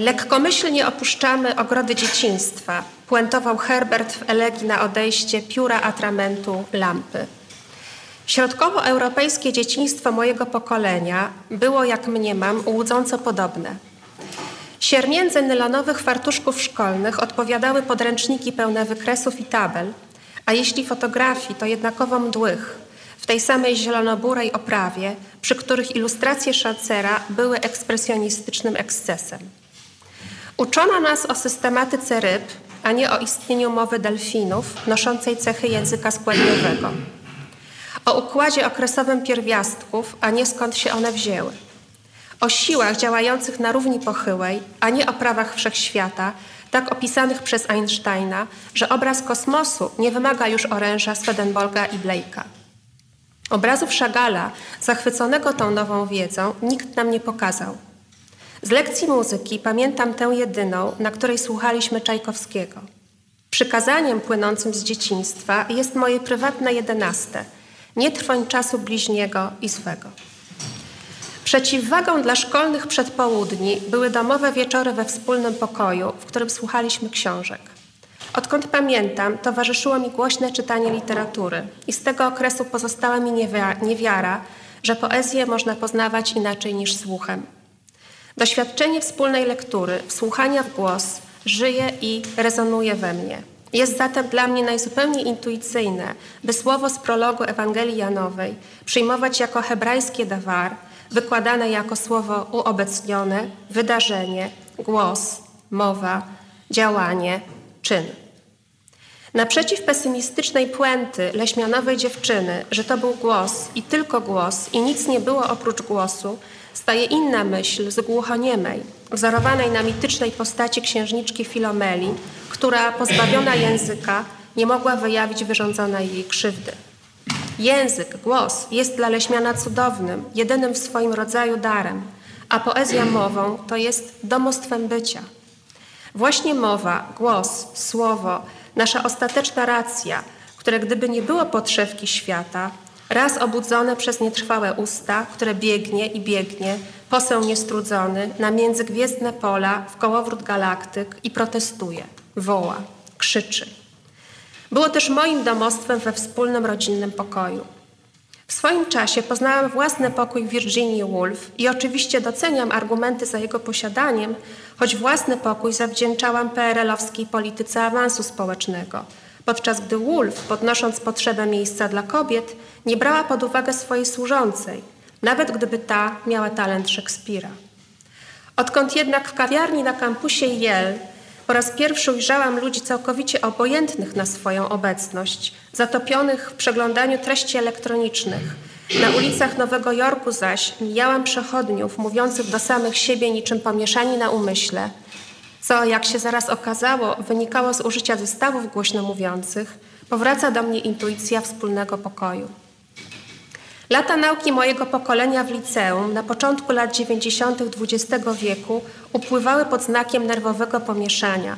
Lekkomyślnie opuszczamy ogrody dzieciństwa, puentował Herbert w elegii na odejście pióra atramentu lampy. Środkowoeuropejskie dzieciństwo mojego pokolenia było, jak mniemam, łudząco podobne. Siermiędzy nylonowych fartuszków szkolnych odpowiadały podręczniki pełne wykresów i tabel, a jeśli fotografii, to jednakowo mdłych, w tej samej zielonoburej oprawie, przy których ilustracje Szancera były ekspresjonistycznym ekscesem. Uczono nas o systematyce ryb, a nie o istnieniu mowy delfinów noszącej cechy języka składniowego. O układzie okresowym pierwiastków, a nie skąd się one wzięły. O siłach działających na równi pochyłej, a nie o prawach wszechświata, tak opisanych przez Einsteina, że obraz kosmosu nie wymaga już oręża Swedenborga i Blake'a. Obrazów Szagala, zachwyconego tą nową wiedzą, nikt nam nie pokazał. Z lekcji muzyki pamiętam tę jedyną, na której słuchaliśmy Czajkowskiego. Przykazaniem płynącym z dzieciństwa jest moje prywatne jedenaste. Nie trwoń czasu bliźniego i swego. Przeciwwagą dla szkolnych przedpołudni były domowe wieczory we wspólnym pokoju, w którym słuchaliśmy książek. Odkąd pamiętam, towarzyszyło mi głośne czytanie literatury i z tego okresu pozostała mi niewiara, że poezję można poznawać inaczej niż słuchem. Doświadczenie wspólnej lektury, wsłuchania w głos żyje i rezonuje we mnie. Jest zatem dla mnie najzupełniej intuicyjne, by słowo z prologu Ewangelii Janowej przyjmować jako hebrajskie dawar, wykładane jako słowo uobecnione, wydarzenie, głos, mowa, działanie, czyn. Naprzeciw pesymistycznej puenty leśmianowej dziewczyny, że to był głos i tylko głos i nic nie było oprócz głosu, staje inna myśl z głuchoniemej, wzorowanej na mitycznej postaci księżniczki Filomeli, która pozbawiona języka nie mogła wyjawić wyrządzonej jej krzywdy. Język, głos jest dla Leśmiana cudownym, jedynym w swoim rodzaju darem, a poezja mową to jest domostwem bycia. Właśnie mowa, głos, słowo, nasza ostateczna racja, które gdyby nie było podszewki świata, raz obudzone przez nietrwałe usta, które biegnie i biegnie, poseł niestrudzony, na międzygwiezdne pola, w kołowrót galaktyk i protestuje, woła, krzyczy. Było też moim domostwem we wspólnym rodzinnym pokoju. W swoim czasie poznałam własny pokój Virginii Woolf i oczywiście doceniam argumenty za jego posiadaniem, choć własny pokój zawdzięczałam PRL-owskiej polityce awansu społecznego, podczas gdy Woolf, podnosząc potrzebę miejsca dla kobiet, nie brała pod uwagę swojej służącej, nawet gdyby ta miała talent Szekspira. Odkąd jednak w kawiarni na kampusie Yale po raz pierwszy ujrzałam ludzi całkowicie obojętnych na swoją obecność, zatopionych w przeglądaniu treści elektronicznych. Na ulicach Nowego Jorku zaś mijałam przechodniów mówiących do samych siebie niczym pomieszani na umyśle, co, jak się zaraz okazało, wynikało z użycia zestawów głośno mówiących, powraca do mnie intuicja wspólnego pokoju. Lata nauki mojego pokolenia w liceum na początku lat 90. XX wieku upływały pod znakiem nerwowego pomieszania.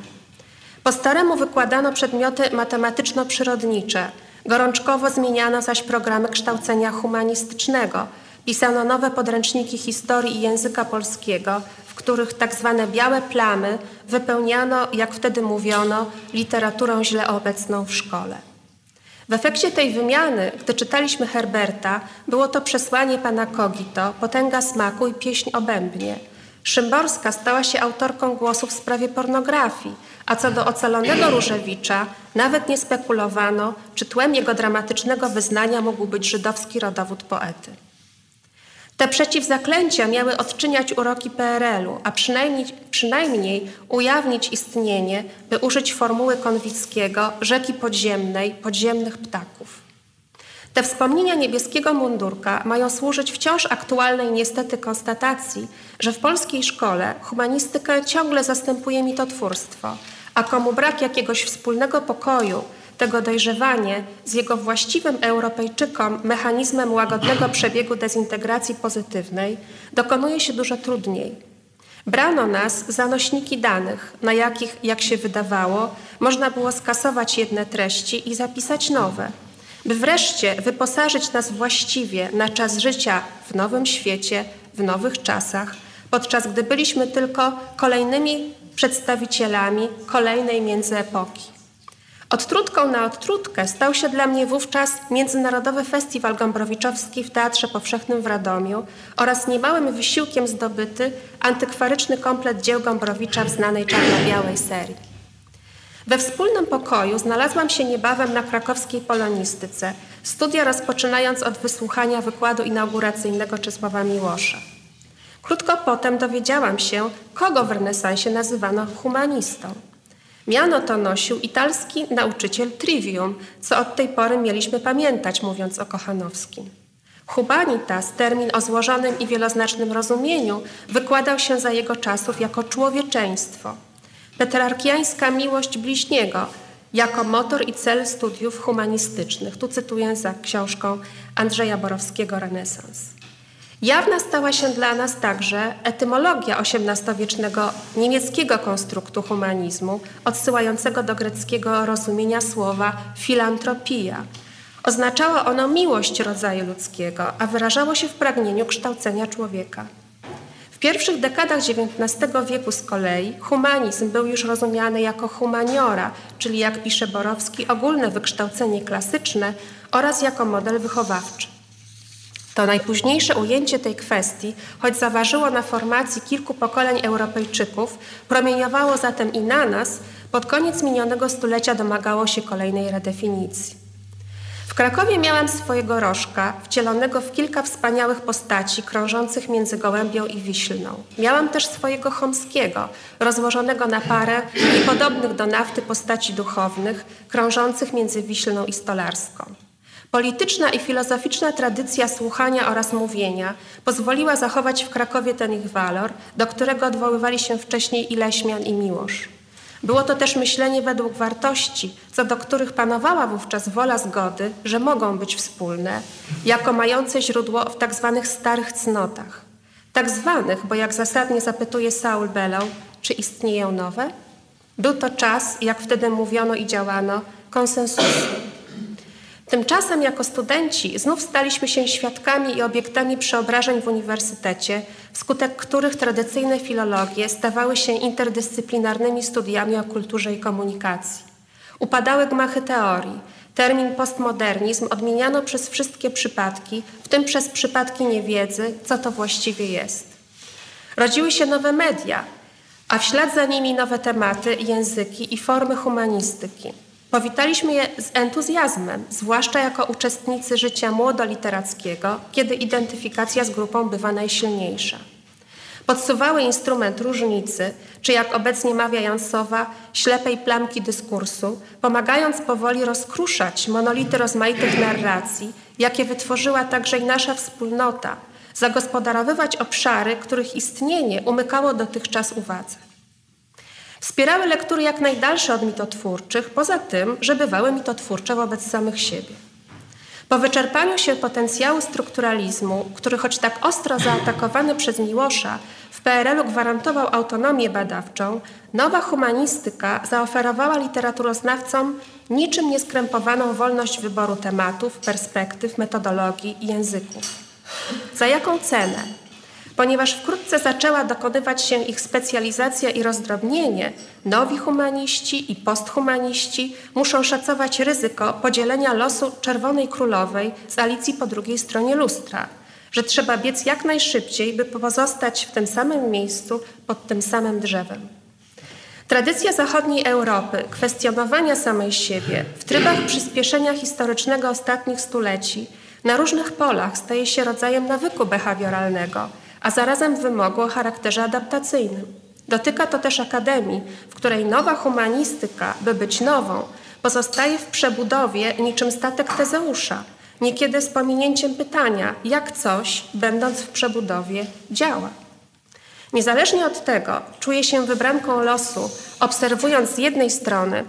Po staremu wykładano przedmioty matematyczno-przyrodnicze, gorączkowo zmieniano zaś programy kształcenia humanistycznego, pisano nowe podręczniki historii i języka polskiego, których tak zwane białe plamy wypełniano, jak wtedy mówiono, literaturą źle obecną w szkole. W efekcie tej wymiany, gdy czytaliśmy Herberta, było to przesłanie pana Kogito, potęga smaku i pieśń o bębnie. Szymborska stała się autorką głosów w sprawie pornografii, a co do ocalonego Różewicza, nawet nie spekulowano, czy tłem jego dramatycznego wyznania mógł być żydowski rodowód poety. Te przeciwzaklęcia miały odczyniać uroki PRL-u, a przynajmniej, przynajmniej ujawnić istnienie, by użyć formuły Konwickiego, rzeki podziemnej, podziemnych ptaków. Te wspomnienia niebieskiego mundurka mają służyć wciąż aktualnej niestety konstatacji, że w polskiej szkole humanistykę ciągle zastępuje mitotwórstwo, a komu brak jakiegoś wspólnego pokoju, tego dojrzewanie z jego właściwym Europejczykom mechanizmem łagodnego przebiegu dezintegracji pozytywnej dokonuje się dużo trudniej. Brano nas za nośniki danych, na jakich, jak się wydawało, można było skasować jedne treści i zapisać nowe, by wreszcie wyposażyć nas właściwie na czas życia w nowym świecie, w nowych czasach, podczas gdy byliśmy tylko kolejnymi przedstawicielami kolejnej międzyepoki. Odtrutką na odtrutkę stał się dla mnie wówczas Międzynarodowy Festiwal Gombrowiczowski w Teatrze Powszechnym w Radomiu oraz niemałym wysiłkiem zdobyty antykwaryczny komplet dzieł Gombrowicza w znanej czarno-białej serii. We wspólnym pokoju znalazłam się niebawem na krakowskiej polonistyce, studia rozpoczynając od wysłuchania wykładu inauguracyjnego Czesława Miłosza. Krótko potem dowiedziałam się, kogo w renesansie nazywano humanistą. Miano to nosił italski nauczyciel trivium, co od tej pory mieliśmy pamiętać, mówiąc o Kochanowskim. Humanitas, termin o złożonym i wieloznacznym rozumieniu, wykładał się za jego czasów jako człowieczeństwo. Petrarkiańska miłość bliźniego jako motor i cel studiów humanistycznych. Tu cytuję za książką Andrzeja Borowskiego Renesans. Jawna stała się dla nas także etymologia XVIII-wiecznego niemieckiego konstruktu humanizmu, odsyłającego do greckiego rozumienia słowa filantropia. Oznaczało ono miłość rodzaju ludzkiego, a wyrażało się w pragnieniu kształcenia człowieka. W pierwszych dekadach XIX wieku z kolei humanizm był już rozumiany jako humaniora, czyli jak pisze Borowski, ogólne wykształcenie klasyczne oraz jako model wychowawczy. To najpóźniejsze ujęcie tej kwestii, choć zaważyło na formacji kilku pokoleń Europejczyków, promieniowało zatem i na nas, pod koniec minionego stulecia domagało się kolejnej redefinicji. W Krakowie miałam swojego rożka, wcielonego w kilka wspaniałych postaci krążących między Gołębią i Wiślną. Miałam też swojego Chomskiego, rozłożonego na parę i podobnych do nafty postaci duchownych, krążących między Wiślną i Stolarską. Polityczna i filozoficzna tradycja słuchania oraz mówienia pozwoliła zachować w Krakowie ten ich walor, do którego odwoływali się wcześniej i Leśmian i Miłosz. Było to też myślenie według wartości, co do których panowała wówczas wola zgody, że mogą być wspólne, jako mające źródło w tak zwanych starych cnotach. Tak zwanych, bo jak zasadnie zapytuje Saul Bellow, czy istnieją nowe? Był to czas, jak wtedy mówiono i działano, konsensusu. Tymczasem jako studenci znów staliśmy się świadkami i obiektami przeobrażeń w uniwersytecie, wskutek których tradycyjne filologie stawały się interdyscyplinarnymi studiami o kulturze i komunikacji. Upadały gmachy teorii. Termin postmodernizm odmieniano przez wszystkie przypadki, w tym przez przypadki niewiedzy, co to właściwie jest. Rodziły się nowe media, a w ślad za nimi nowe tematy, języki i formy humanistyki. Powitaliśmy je z entuzjazmem, zwłaszcza jako uczestnicy życia młodoliterackiego, kiedy identyfikacja z grupą bywa najsilniejsza. Podsuwały instrument różnicy, czy jak obecnie mawia Jansowa, ślepej plamki dyskursu, pomagając powoli rozkruszać monolity rozmaitych narracji, jakie wytworzyła także i nasza wspólnota, zagospodarowywać obszary, których istnienie umykało dotychczas uwadze. Wspierały lektury jak najdalsze od mitotwórczych, poza tym, że bywały mitotwórcze wobec samych siebie. Po wyczerpaniu się potencjału strukturalizmu, który choć tak ostro zaatakowany przez Miłosza w PRL-u gwarantował autonomię badawczą, nowa humanistyka zaoferowała literaturoznawcom niczym nieskrępowaną wolność wyboru tematów, perspektyw, metodologii i języków. Za jaką cenę? Ponieważ wkrótce zaczęła dokonywać się ich specjalizacja i rozdrobnienie, nowi humaniści i posthumaniści muszą szacować ryzyko podzielenia losu Czerwonej Królowej z Alicji po drugiej stronie lustra, że trzeba biec jak najszybciej, by pozostać w tym samym miejscu pod tym samym drzewem. Tradycja zachodniej Europy kwestionowania samej siebie w trybach przyspieszenia historycznego ostatnich stuleci na różnych polach staje się rodzajem nawyku behawioralnego – a zarazem wymogu o charakterze adaptacyjnym. Dotyka to też akademii, w której nowa humanistyka, by być nową, pozostaje w przebudowie niczym statek Tezeusza, niekiedy z pominięciem pytania, jak coś, będąc w przebudowie, działa. Niezależnie od tego, czuję się wybranką losu, obserwując z jednej strony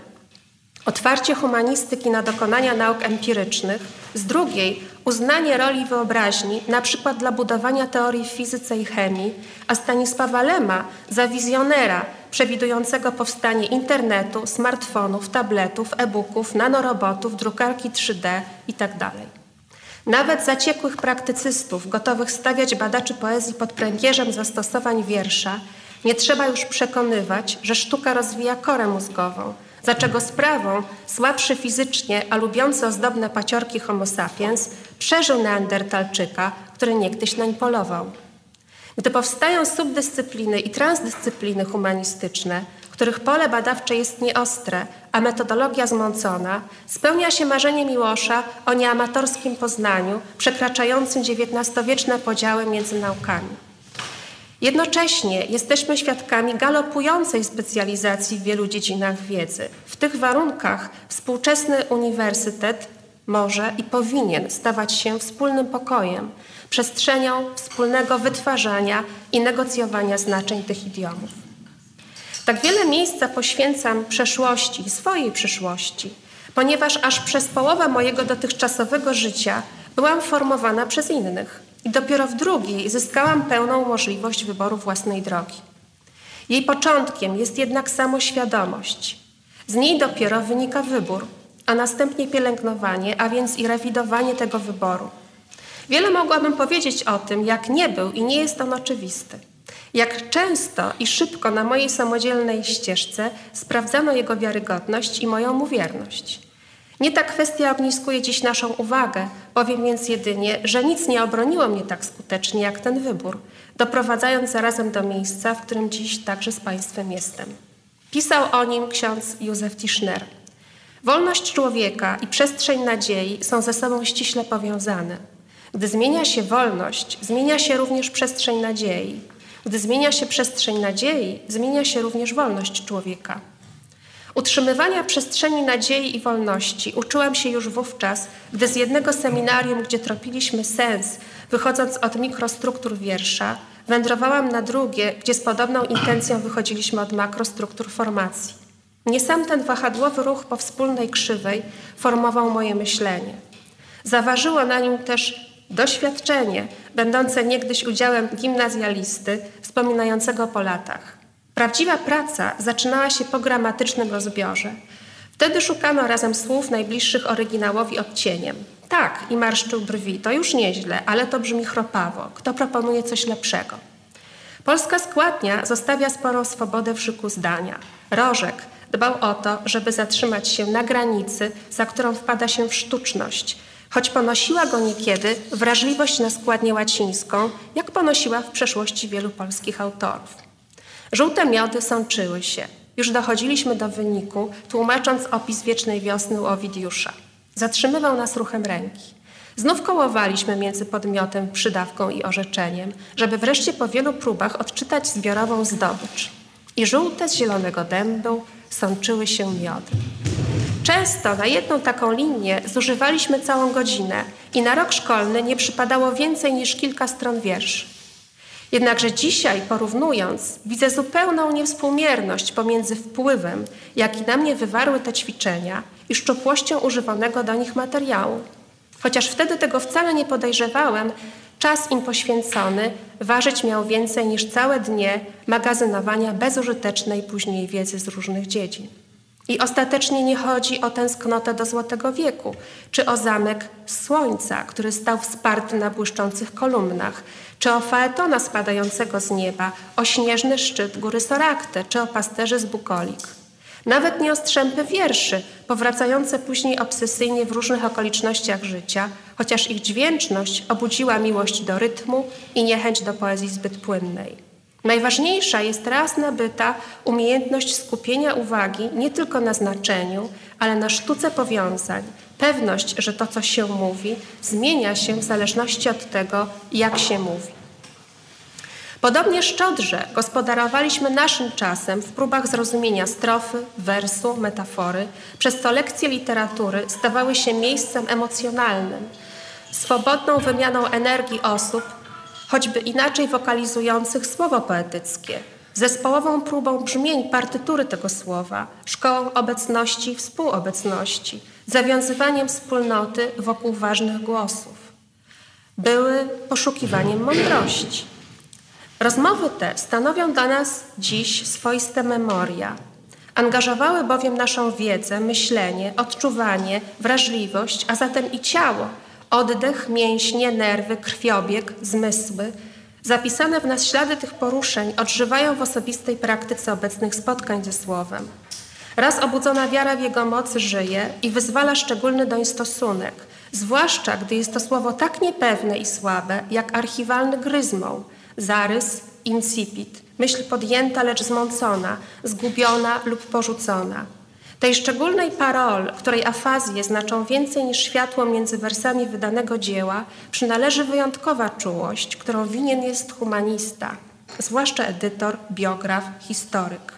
otwarcie humanistyki na dokonania nauk empirycznych, z drugiej uznanie roli wyobraźni, na przykład dla budowania teorii w fizyce i chemii, a Stanisława Lema za wizjonera przewidującego powstanie internetu, smartfonów, tabletów, e-booków, nanorobotów, drukarki 3D itd. Tak Nawet zaciekłych praktycystów, gotowych stawiać badaczy poezji pod pręgierzem zastosowań wiersza, nie trzeba już przekonywać, że sztuka rozwija korę mózgową, za czego sprawą słabszy fizycznie, a lubiący ozdobne paciorki homo sapiens przeżył neandertalczyka, który niegdyś nań polował. Gdy powstają subdyscypliny i transdyscypliny humanistyczne, których pole badawcze jest nieostre, a metodologia zmącona, spełnia się marzenie Miłosza o nieamatorskim poznaniu, przekraczającym XIX-wieczne podziały między naukami. Jednocześnie jesteśmy świadkami galopującej specjalizacji w wielu dziedzinach wiedzy. W tych warunkach współczesny uniwersytet może i powinien stawać się wspólnym pokojem, przestrzenią wspólnego wytwarzania i negocjowania znaczeń tych idiomów. Tak wiele miejsca poświęcam przeszłości swojej przyszłości, ponieważ aż przez połowę mojego dotychczasowego życia byłam formowana przez innych i dopiero w drugiej zyskałam pełną możliwość wyboru własnej drogi. Jej początkiem jest jednak samoświadomość. Z niej dopiero wynika wybór, a następnie pielęgnowanie, a więc i rewidowanie tego wyboru. Wiele mogłabym powiedzieć o tym, jak nie był i nie jest on oczywisty. Jak często i szybko na mojej samodzielnej ścieżce sprawdzano jego wiarygodność i moją mu wierność. Nie ta kwestia ogniskuje dziś naszą uwagę, powiem więc jedynie, że nic nie obroniło mnie tak skutecznie jak ten wybór, doprowadzając zarazem do miejsca, w którym dziś także z Państwem jestem. Pisał o nim ksiądz Józef Tischner. Wolność człowieka i przestrzeń nadziei są ze sobą ściśle powiązane. Gdy zmienia się wolność, zmienia się również przestrzeń nadziei. Gdy zmienia się przestrzeń nadziei, zmienia się również wolność człowieka. Utrzymywania przestrzeni nadziei i wolności uczyłam się już wówczas, gdy z jednego seminarium, gdzie tropiliśmy sens, wychodząc od mikrostruktur wiersza, wędrowałam na drugie, gdzie z podobną intencją wychodziliśmy od makrostruktur formacji. Nie sam ten wahadłowy ruch po wspólnej krzywej formował moje myślenie. Zaważyło na nim też doświadczenie, będące niegdyś udziałem gimnazjalisty wspominającego po latach. Prawdziwa praca zaczynała się po gramatycznym rozbiorze. Wtedy szukano razem słów najbliższych oryginałowi odcieniem. Tak, i marszczył brwi, to już nieźle, ale to brzmi chropawo. Kto proponuje coś lepszego? Polska składnia zostawia sporą swobodę w szyku zdania. Rożek dbał o to, żeby zatrzymać się na granicy, za którą wpada się w sztuczność, choć ponosiła go niekiedy wrażliwość na składnię łacińską, jak ponosiła w przeszłości wielu polskich autorów. Żółte miody sączyły się. Już dochodziliśmy do wyniku, tłumacząc opis wiecznej wiosny u Owidiusza. Zatrzymywał nas ruchem ręki. Znów kołowaliśmy między podmiotem, przydawką i orzeczeniem, żeby wreszcie po wielu próbach odczytać zbiorową zdobycz. I żółte z zielonego dębu sączyły się miody. Często na jedną taką linię zużywaliśmy całą godzinę i na rok szkolny nie przypadało więcej niż kilka stron wierszy. Jednakże dzisiaj, porównując, widzę zupełną niewspółmierność pomiędzy wpływem, jaki na mnie wywarły te ćwiczenia, i szczupłością używanego do nich materiału. Chociaż wtedy tego wcale nie podejrzewałem, czas im poświęcony ważyć miał więcej niż całe dnie magazynowania bezużytecznej później wiedzy z różnych dziedzin. I ostatecznie nie chodzi o tęsknotę do Złotego Wieku, czy o zamek Słońca, który stał wsparty na błyszczących kolumnach, czy o faetona spadającego z nieba, o śnieżny szczyt góry Sorakte, czy o pasterzy z Bukolik. Nawet nie o strzępy wierszy, powracające później obsesyjnie w różnych okolicznościach życia, chociaż ich dźwięczność obudziła miłość do rytmu i niechęć do poezji zbyt płynnej. Najważniejsza jest raz nabyta umiejętność skupienia uwagi nie tylko na znaczeniu, ale na sztuce powiązań, pewność, że to, co się mówi, zmienia się w zależności od tego, jak się mówi. Podobnie szczodrze gospodarowaliśmy naszym czasem w próbach zrozumienia strofy, wersu, metafory, przez co lekcje literatury stawały się miejscem emocjonalnym, swobodną wymianą energii osób, choćby inaczej wokalizujących słowo poetyckie, zespołową próbą brzmień partytury tego słowa, szkołą obecności i współobecności, zawiązywaniem wspólnoty wokół ważnych głosów. Były poszukiwaniem mądrości. Rozmowy te stanowią dla nas dziś swoiste memoria. Angażowały bowiem naszą wiedzę, myślenie, odczuwanie, wrażliwość, a zatem i ciało oddech, mięśnie, nerwy, krwiobieg, zmysły, zapisane w nas ślady tych poruszeń odżywają w osobistej praktyce obecnych spotkań ze Słowem. Raz obudzona wiara w Jego mocy żyje i wyzwala szczególny doń stosunek, zwłaszcza gdy jest to słowo tak niepewne i słabe, jak archiwalny gryzmoł, zarys, incipit, myśl podjęta, lecz zmącona, zgubiona lub porzucona. Tej szczególnej parol, której afazje znaczą więcej niż światło między wersami wydanego dzieła, przynależy wyjątkowa czułość, którą winien jest humanista, zwłaszcza edytor, biograf, historyk.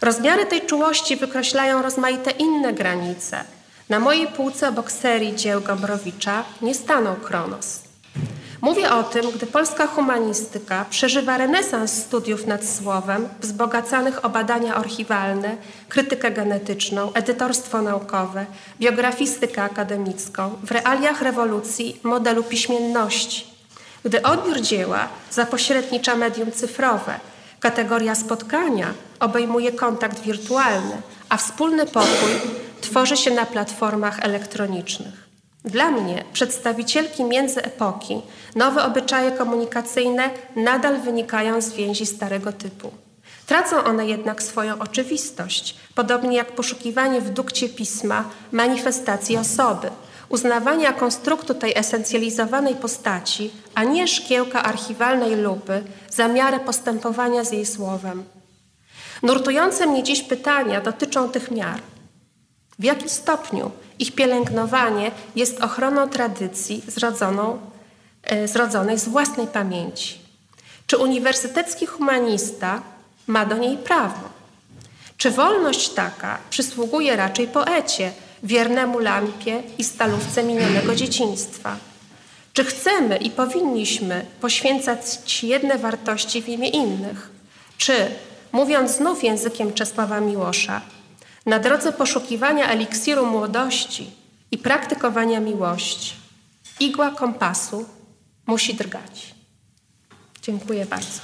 Rozmiary tej czułości wykreślają rozmaite inne granice. Na mojej półce obok serii dzieł Gombrowicza nie stanął Kronos. Mówię o tym, gdy polska humanistyka przeżywa renesans studiów nad słowem, wzbogacanych o badania archiwalne, krytykę genetyczną, edytorstwo naukowe, biografistykę akademicką, w realiach rewolucji modelu piśmienności. Gdy odbiór dzieła zapośrednicza medium cyfrowe, kategoria spotkania obejmuje kontakt wirtualny, a wspólny pokój tworzy się na platformach elektronicznych. Dla mnie, przedstawicielki między epoki, nowe obyczaje komunikacyjne nadal wynikają z więzi starego typu. Tracą one jednak swoją oczywistość, podobnie jak poszukiwanie w dukcie pisma manifestacji osoby, uznawania konstruktu tej esencjalizowanej postaci, a nie szkiełka archiwalnej lupy za miarę postępowania z jej słowem. Nurtujące mnie dziś pytania dotyczą tych miar. W jaki stopniu ich pielęgnowanie jest ochroną tradycji zrodzoną, e, zrodzonej z własnej pamięci? Czy uniwersytecki humanista ma do niej prawo? Czy wolność taka przysługuje raczej poecie, wiernemu lampie i stalówce minionego dzieciństwa? Czy chcemy i powinniśmy poświęcać jedne wartości w imię innych? Czy, mówiąc znów językiem Czesława Miłosza, na drodze poszukiwania eliksiru młodości i praktykowania miłości, igła kompasu musi drgać. Dziękuję bardzo.